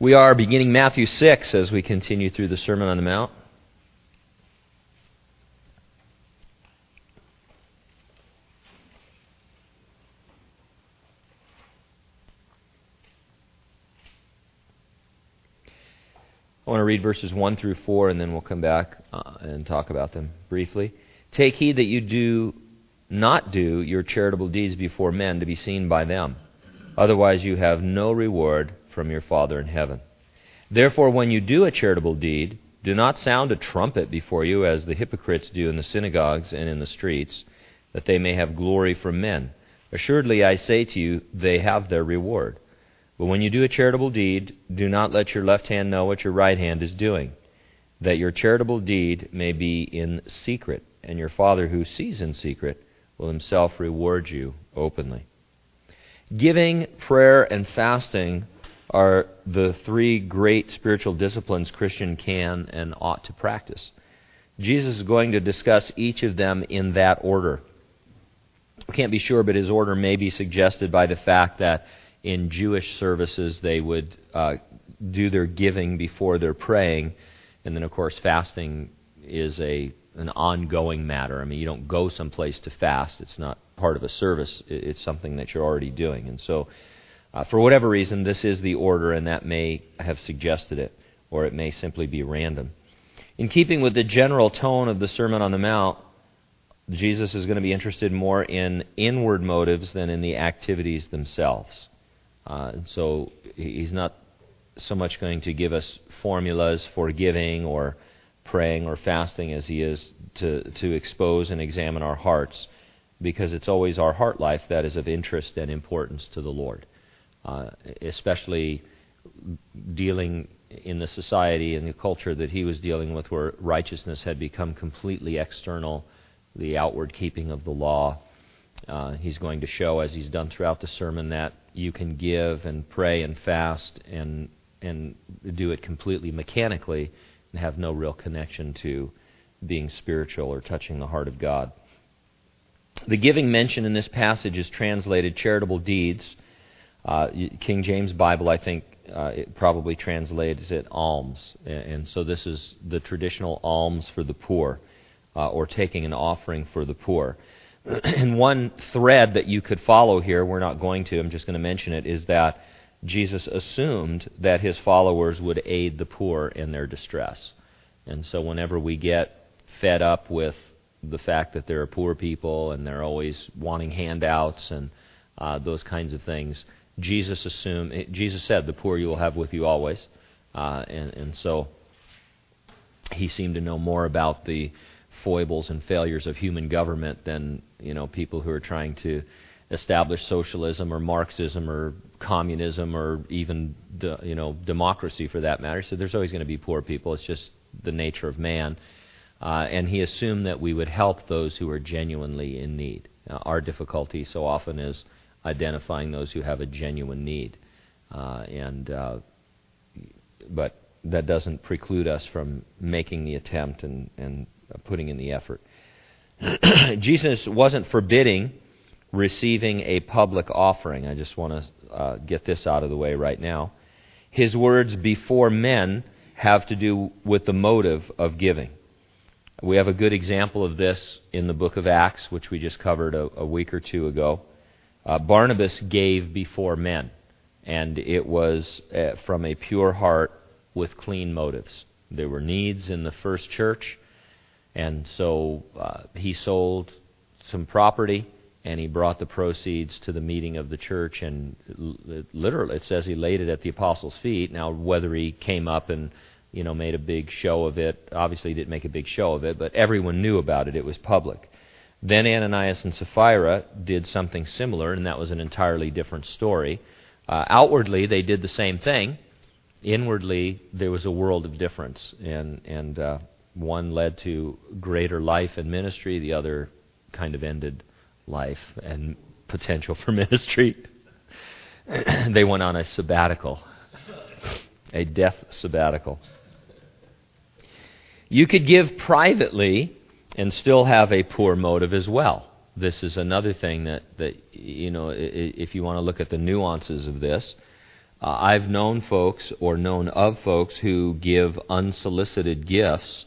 We are beginning Matthew 6 as we continue through the Sermon on the Mount. I want to read verses 1 through 4 and then we'll come back uh, and talk about them briefly. Take heed that you do not do your charitable deeds before men to be seen by them. Otherwise, you have no reward from your Father in heaven. Therefore, when you do a charitable deed, do not sound a trumpet before you as the hypocrites do in the synagogues and in the streets, that they may have glory from men. Assuredly, I say to you, they have their reward. But when you do a charitable deed, do not let your left hand know what your right hand is doing, that your charitable deed may be in secret, and your Father who sees in secret will himself reward you openly. Giving, prayer, and fasting are the three great spiritual disciplines Christian can and ought to practice. Jesus is going to discuss each of them in that order. We can't be sure, but his order may be suggested by the fact that in Jewish services they would uh, do their giving before their praying, and then, of course, fasting is a an ongoing matter. I mean, you don't go someplace to fast. It's not part of a service. It's something that you're already doing. And so uh, for whatever reason, this is the order, and that may have suggested it, or it may simply be random. In keeping with the general tone of the Sermon on the Mount, Jesus is going to be interested more in inward motives than in the activities themselves. Uh, and so he's not so much going to give us formulas for giving or praying or fasting as he is to, to expose and examine our hearts, because it's always our heart life that is of interest and importance to the Lord uh, especially dealing in the society and the culture that he was dealing with, where righteousness had become completely external, the outward keeping of the law. Uh, he's going to show, as he's done throughout the sermon, that you can give and pray and fast and and do it completely mechanically and have no real connection to being spiritual or touching the heart of God. The giving mentioned in this passage is translated charitable deeds. Uh, King James Bible, I think, uh, it probably translates it alms. And so this is the traditional alms for the poor, uh, or taking an offering for the poor. and one thread that you could follow here, we're not going to, I'm just going to mention it, is that Jesus assumed that his followers would aid the poor in their distress. And so whenever we get fed up with the fact that there are poor people and they're always wanting handouts and uh, those kinds of things, Jesus assumed, eh, Jesus said, "The poor you will have with you always," uh, and and so he seemed to know more about the foibles and failures of human government than you know people who are trying to establish socialism or Marxism or communism or even de, you know democracy for that matter. So there's always going to be poor people. It's just the nature of man. Uh, and he assumed that we would help those who are genuinely in need. Now, our difficulty so often is identifying those who have a genuine need. Uh, and uh, but that doesn't preclude us from making the attempt and, and putting in the effort. Jesus wasn't forbidding receiving a public offering. I just want to uh, get this out of the way right now. His words before men have to do with the motive of giving. We have a good example of this in the book of Acts, which we just covered a, a week or two ago uh, Barnabas gave before men, and it was uh, from a pure heart with clean motives. There were needs in the first church, and so uh, he sold some property and he brought the proceeds to the meeting of the church and literally it says he laid it at the apostles' feet. Now whether he came up and you know made a big show of it, obviously he didn't make a big show of it, but everyone knew about it. It was public. Then Ananias and Sapphira did something similar, and that was an entirely different story. Uh, outwardly, they did the same thing. Inwardly, there was a world of difference, and and uh, one led to greater life and ministry. The other kind of ended life and potential for ministry. they went on a sabbatical, a death sabbatical. You could give privately and still have a poor motive as well. This is another thing that, that you know, if you want to look at the nuances of this, Uh, I've known folks or known of folks who give unsolicited gifts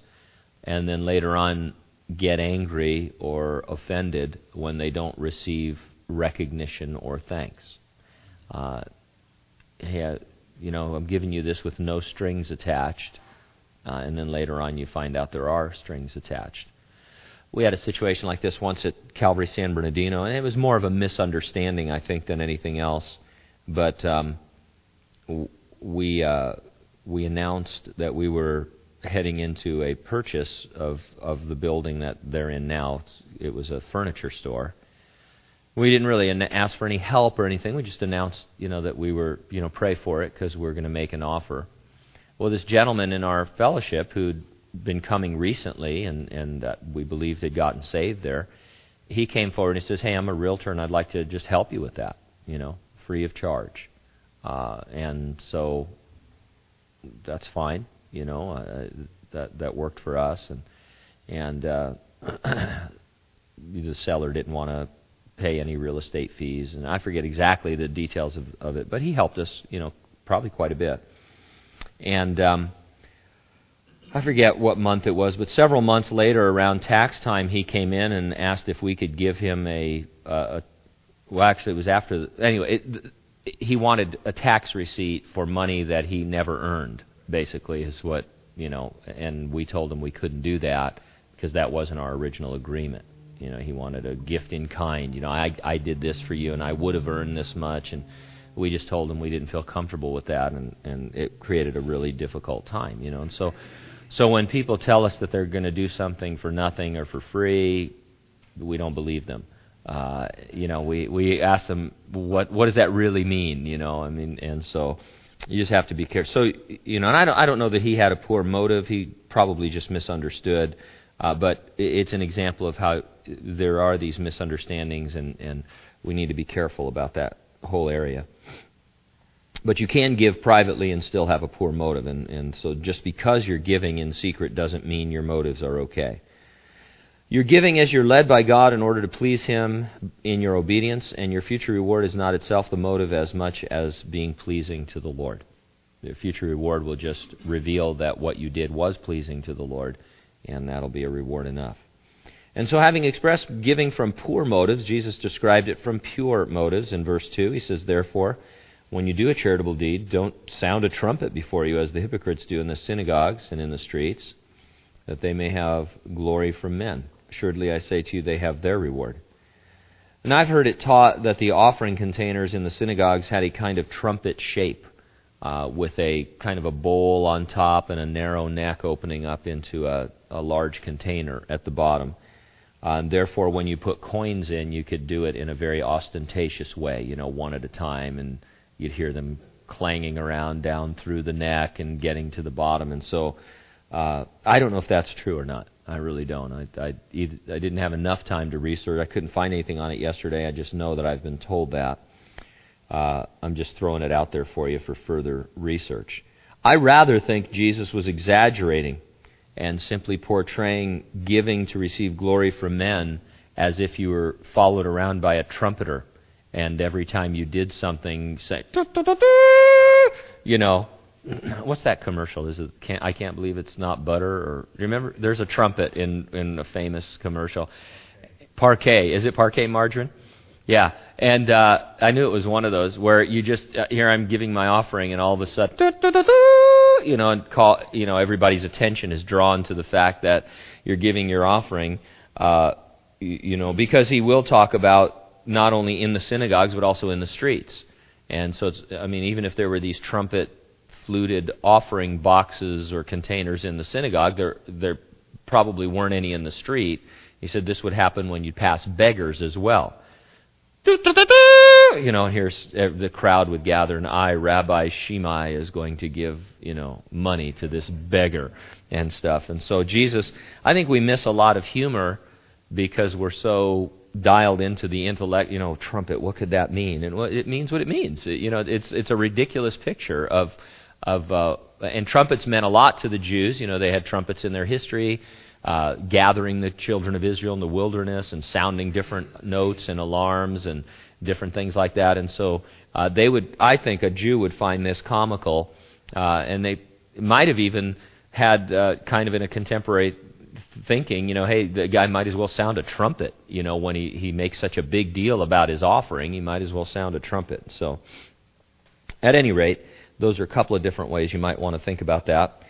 and then later on get angry or offended when they don't receive recognition or thanks. Uh, hey, you know, I'm giving you this with no strings attached, uh, and then later on you find out there are strings attached. We had a situation like this once at Calvary San Bernardino, and it was more of a misunderstanding, I think, than anything else. But um, we uh, we announced that we were heading into a purchase of of the building that they're in now. It was a furniture store. We didn't really ask for any help or anything. We just announced, you know, that we were, you know, pray for it because we we're going to make an offer. Well, this gentleman in our fellowship who'd been coming recently and and uh, we believed had gotten saved there, he came forward and he says, "Hey, I'm a realtor and I'd like to just help you with that, you know, free of charge." Uh, and so that's fine, you know, uh, that that worked for us, and and uh, the seller didn't want to pay any real estate fees, and I forget exactly the details of, of it, but he helped us, you know, probably quite a bit, and. Um, I forget what month it was, but several months later, around tax time, he came in and asked if we could give him a, uh, a well, actually, it was after. The, anyway, it, he wanted a tax receipt for money that he never earned. Basically, is what you know. And we told him we couldn't do that because that wasn't our original agreement. You know, he wanted a gift in kind. You know, I I did this for you, and I would have earned this much, and we just told him we didn't feel comfortable with that, and and it created a really difficult time. You know, and so. So when people tell us that they're going to do something for nothing or for free, we don't believe them uh, you know, we we ask them what what does that really mean, you know? I mean, and so you just have to be careful. So you know, and I don't I don't know that he had a poor motive. He probably just misunderstood. Uh, but it's an example of how there are these misunderstandings, and and we need to be careful about that whole area. But you can give privately and still have a poor motive, and, and so just because you're giving in secret doesn't mean your motives are okay. You're giving as you're led by God in order to please Him in your obedience, and your future reward is not itself the motive as much as being pleasing to the Lord. Your future reward will just reveal that what you did was pleasing to the Lord, and that'll be a reward enough. And so, having expressed giving from poor motives, Jesus described it from pure motives in verse 2. He says, Therefore, when you do a charitable deed, don't sound a trumpet before you as the hypocrites do in the synagogues and in the streets, that they may have glory from men. Assuredly, I say to you, they have their reward. And I've heard it taught that the offering containers in the synagogues had a kind of trumpet shape, uh, with a kind of a bowl on top and a narrow neck opening up into a, a large container at the bottom. Uh, and therefore, when you put coins in, you could do it in a very ostentatious way, you know, one at a time, and you'd hear them clanging around down through the neck and getting to the bottom. And so, uh, I don't know if that's true or not. I really don't. I, I, I didn't have enough time to research. I couldn't find anything on it yesterday. I just know that I've been told that. Uh, I'm just throwing it out there for you for further research. I rather think Jesus was exaggerating and simply portraying giving to receive glory from men as if you were followed around by a trumpeter and every time you did something say you know what's that commercial? Is it can't, I can't believe it's not butter or remember there's a trumpet in in a famous commercial. Parkay, is it Parkay margarine? Yeah, and uh, I knew it was one of those where you just uh, here I'm giving my offering, and all of a sudden, you know, and call you know everybody's attention is drawn to the fact that you're giving your offering, uh, you, you know, because he will talk about not only in the synagogues but also in the streets, and so it's I mean even if there were these trumpet fluted offering boxes or containers in the synagogue. There, there probably weren't any in the street. He said this would happen when you'd pass beggars as well. You know, here's eh, the crowd would gather, and I, Rabbi Shimei, is going to give you know money to this beggar and stuff. And so Jesus, I think we miss a lot of humor because we're so dialed into the intellect. You know, trumpet. What could that mean? And well, it means what it means. You know, it's it's a ridiculous picture of of uh, and trumpets meant a lot to the Jews. You know, they had trumpets in their history. uh, gathering the children of Israel in the wilderness and sounding different notes and alarms and different things like that. And so uh, they would, I think, a Jew would find this comical, uh, and they might have even had uh, kind of in a contemporary thinking, you know, hey, the guy might as well sound a trumpet. You know, when he he makes such a big deal about his offering, he might as well sound a trumpet. So, at any rate, those are a couple of different ways you might want to think about that.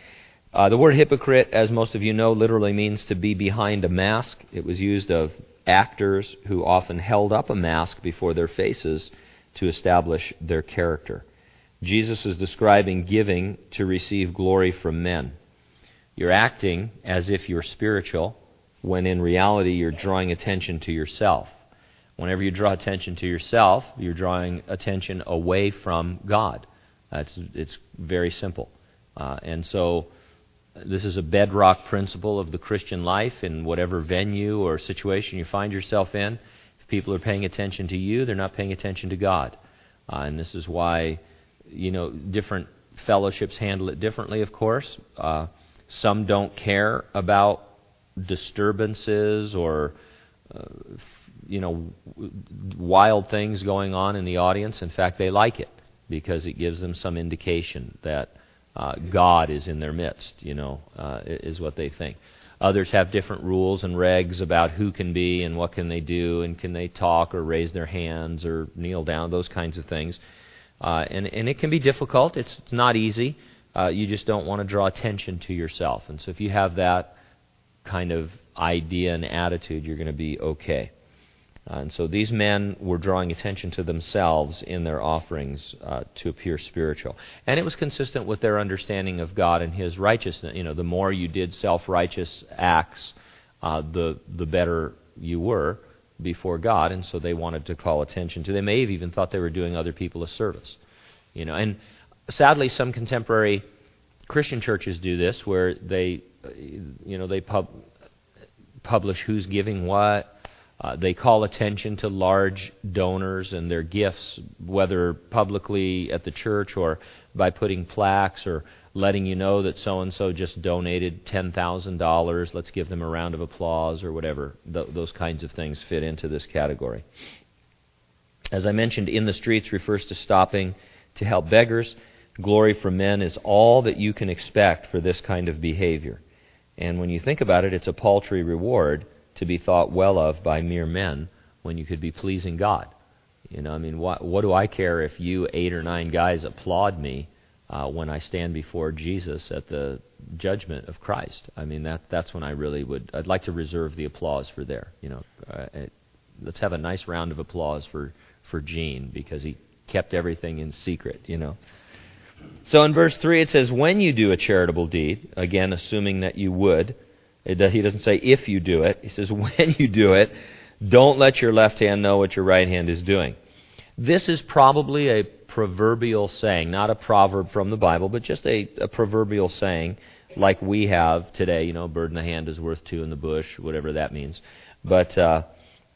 Uh, the word hypocrite, as most of you know, literally means to be behind a mask. It was used of actors who often held up a mask before their faces to establish their character. Jesus is describing giving to receive glory from men. You're acting as if you're spiritual, when in reality you're drawing attention to yourself. Whenever you draw attention to yourself, you're drawing attention away from God. That's, it's very simple. Uh, and so, this is a bedrock principle of the Christian life in whatever venue or situation you find yourself in. If people are paying attention to you, they're not paying attention to God. Uh, and this is why, you know, different fellowships handle it differently, of course. Uh, some don't care about disturbances or, uh, you know, wild things going on in the audience. In fact, they like it because it gives them some indication that uh, God is in their midst, you know, uh, is what they think. Others have different rules and regs about who can be and what can they do and can they talk or raise their hands or kneel down, those kinds of things. Uh, and, and it can be difficult. It's, it's not easy. Uh, you just don't want to draw attention to yourself. And so if you have that kind of idea and attitude, you're going to be okay. Uh, and so these men were drawing attention to themselves in their offerings uh, to appear spiritual. And it was consistent with their understanding of God and His righteousness. You know, the more you did self righteous acts, uh, the, the better you were before God. And so they wanted to call attention to. They may have even thought they were doing other people a service. You know, and sadly, some contemporary Christian churches do this, where they, you know, they pub, publish who's giving what. Uh, they call attention to large donors and their gifts, whether publicly at the church or by putting plaques or letting you know that so and so just donated $10,000. Let's give them a round of applause or whatever. Th- those kinds of things fit into this category. As I mentioned, in the streets refers to stopping to help beggars. Glory from men is all that you can expect for this kind of behavior. And when you think about it, it's a paltry reward to be thought well of by mere men when you could be pleasing God. You know, I mean, what, what do I care if you eight or nine guys applaud me uh, when I stand before Jesus at the judgment of Christ? I mean, that that's when I really would. I'd like to reserve the applause for there. You know, uh, it, let's have a nice round of applause for for Gene because he kept everything in secret. You know. So in verse 3 it says, When you do a charitable deed, again, assuming that you would, he doesn't say if you do it, he says, When you do it, don't let your left hand know what your right hand is doing. This is probably a proverbial saying, not a proverb from the Bible, but just a, a proverbial saying like we have today. You know, a bird in the hand is worth two in the bush, whatever that means. But uh,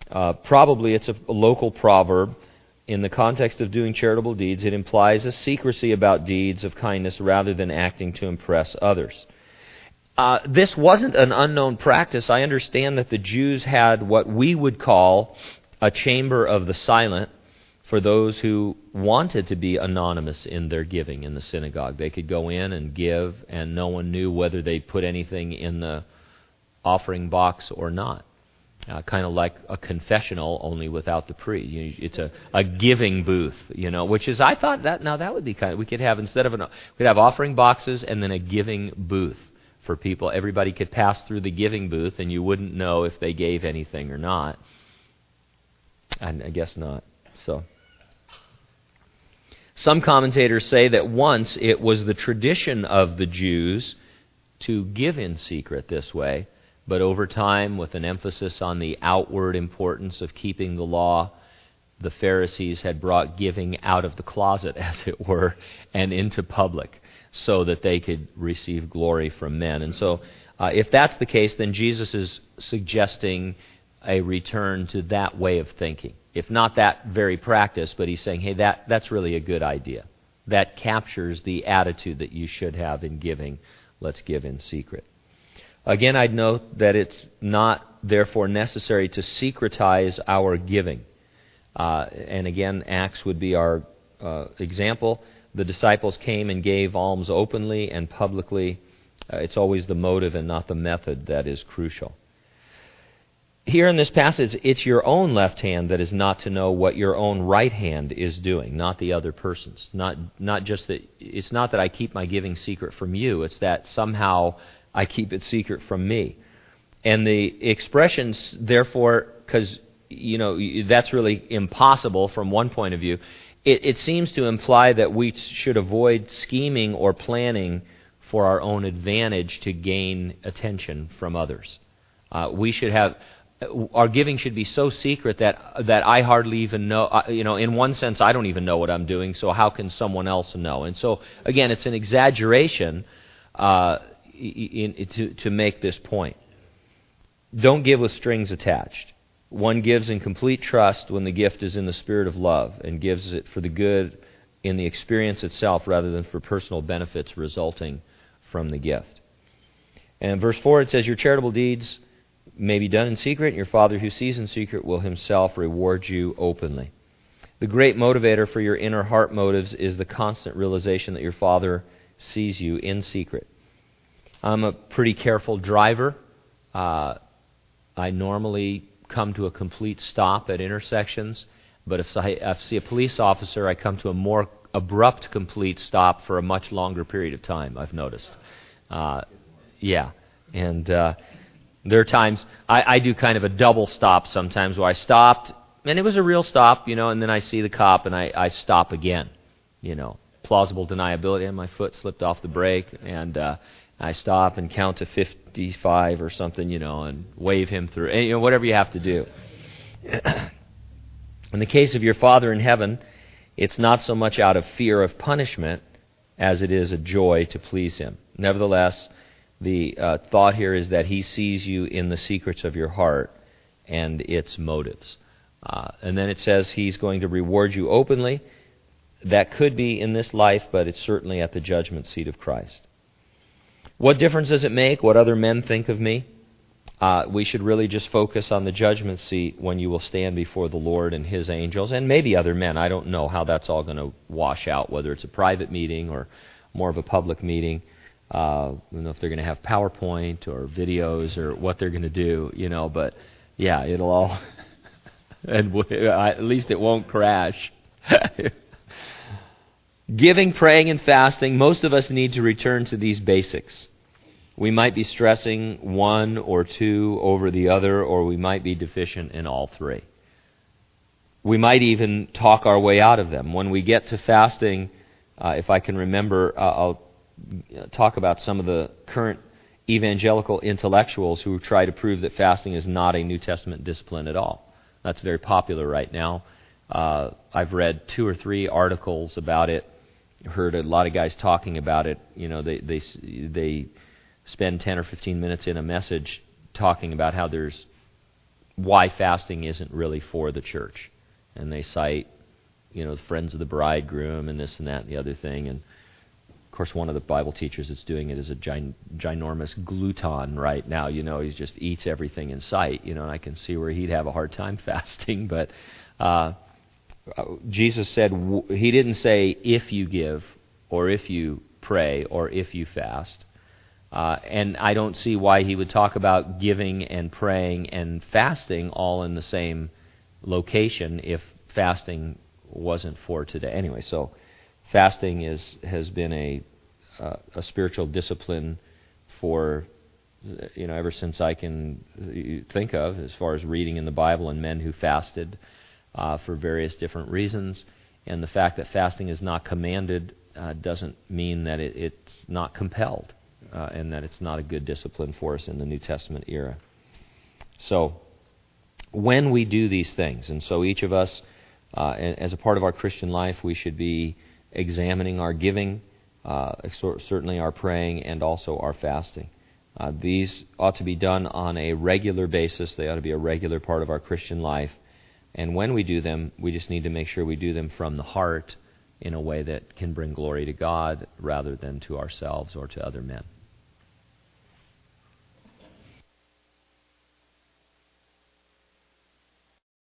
uh, probably it's a, a local proverb in the context of doing charitable deeds, it implies a secrecy about deeds of kindness rather than acting to impress others. Uh, this wasn't an unknown practice. I understand that the Jews had what we would call a chamber of the silent for those who wanted to be anonymous in their giving in the synagogue. They could go in and give, and no one knew whether they put anything in the offering box or not uh, kind of like a confessional, only without the priest. You, it's a, a giving booth, you know, which is I thought that now that would be kind of we could have instead of an we'd have offering boxes and then a giving booth for people. Everybody could pass through the giving booth and you wouldn't know if they gave anything or not. And I guess not. So. Some commentators say that once it was the tradition of the Jews to give in secret this way, but over time, with an emphasis on the outward importance of keeping the law, the Pharisees had brought giving out of the closet, as it were, and into public so that they could receive glory from men. And so, uh, if that's the case, then Jesus is suggesting a return to that way of thinking. If not that very practice, but he's saying, hey, that, that's really a good idea. That captures the attitude that you should have in giving. Let's give in secret. Again, I'd note that it's not, therefore, necessary to secretize our giving. Uh, and again, Acts would be our uh, example. The disciples came and gave alms openly and publicly. Uh, it's always the motive and not the method that is crucial. Here in this passage, it's your own left hand that is not to know what your own right hand is doing, not the other person's. Not, not just that, it's not that I keep my giving secret from you, it's that somehow I keep it secret from me. And the expressions, therefore, because you know that's really impossible from one point of view. It, it seems to imply that we should avoid scheming or planning for our own advantage to gain attention from others. Uh, we should have our giving should be so secret that that I hardly even know. Uh, you know, in one sense, I don't even know what I'm doing. So how can someone else know? And so again, it's an exaggeration uh, in, in, to to make this point. Don't give with strings attached. One gives in complete trust when the gift is in the spirit of love and gives it for the good in the experience itself rather than for personal benefits resulting from the gift. And verse 4 it says, Your charitable deeds may be done in secret, and your Father who sees in secret will himself reward you openly. The great motivator for your inner heart motives is the constant realization that your Father sees you in secret. I'm a pretty careful driver. Uh, I normally come to a complete stop at intersections, but if I, if I see a police officer, I come to a more abrupt, complete stop for a much longer period of time, I've noticed. Uh, yeah. And uh, there are times I, I do kind of a double stop sometimes where I stopped, and it was a real stop, you know, and then I see the cop and I, I stop again, you know. Plausible deniability, and my foot slipped off the brake, and uh, I stop and count to 55 or something, you know, and wave him through, and, you know, whatever you have to do. in the case of your Father in heaven, it's not so much out of fear of punishment as it is a joy to please Him. Nevertheless, the uh, thought here is that He sees you in the secrets of your heart and its motives. Uh, and then it says He's going to reward you openly. That could be in this life, but it's certainly at the judgment seat of Christ. What difference does it make what other men think of me? Uh, we should really just focus on the judgment seat when you will stand before the Lord and His angels, and maybe other men. I don't know how that's all going to wash out, whether it's a private meeting or more of a public meeting. Uh, I don't know if they're going to have PowerPoint or videos or what they're going to do, you know. But yeah, it'll all, and at least it won't crash. Giving, praying, and fasting, most of us need to return to these basics. We might be stressing one or two over the other, or we might be deficient in all three. We might even talk our way out of them. When we get to fasting, uh, if I can remember, uh, I'll talk about some of the current evangelical intellectuals who try to prove that fasting is not a New Testament discipline at all. That's very popular right now. Uh, I've read two or three articles about it heard a lot of guys talking about it. You know, they they they spend 10 or 15 minutes in a message talking about how there's why fasting isn't really for the church, and they cite you know the friends of the bridegroom and this and that and the other thing and. Of course, one of the Bible teachers that's doing it is a gin- ginormous glutton right now. You know, he just eats everything in sight. You know, and I can see where he'd have a hard time fasting. But uh, Jesus said, He didn't say if you give, or if you pray, or if you fast. Uh, and I don't see why he would talk about giving and praying and fasting all in the same location if fasting wasn't for today. Anyway, so fasting is has been a uh, a spiritual discipline for you know ever since I can think of as far as reading in the Bible and men who fasted uh, for various different reasons. And the fact that fasting is not commanded uh, doesn't mean that it, it's not compelled uh, and that it's not a good discipline for us in the New Testament era. So, when we do these things, and so each of us, uh, as a part of our Christian life, we should be examining our giving, uh, certainly our praying, and also our fasting. Uh, these ought to be done on a regular basis. They ought to be a regular part of our Christian life. And when we do them, we just need to make sure we do them from the heart in a way that can bring glory to God rather than to ourselves or to other men.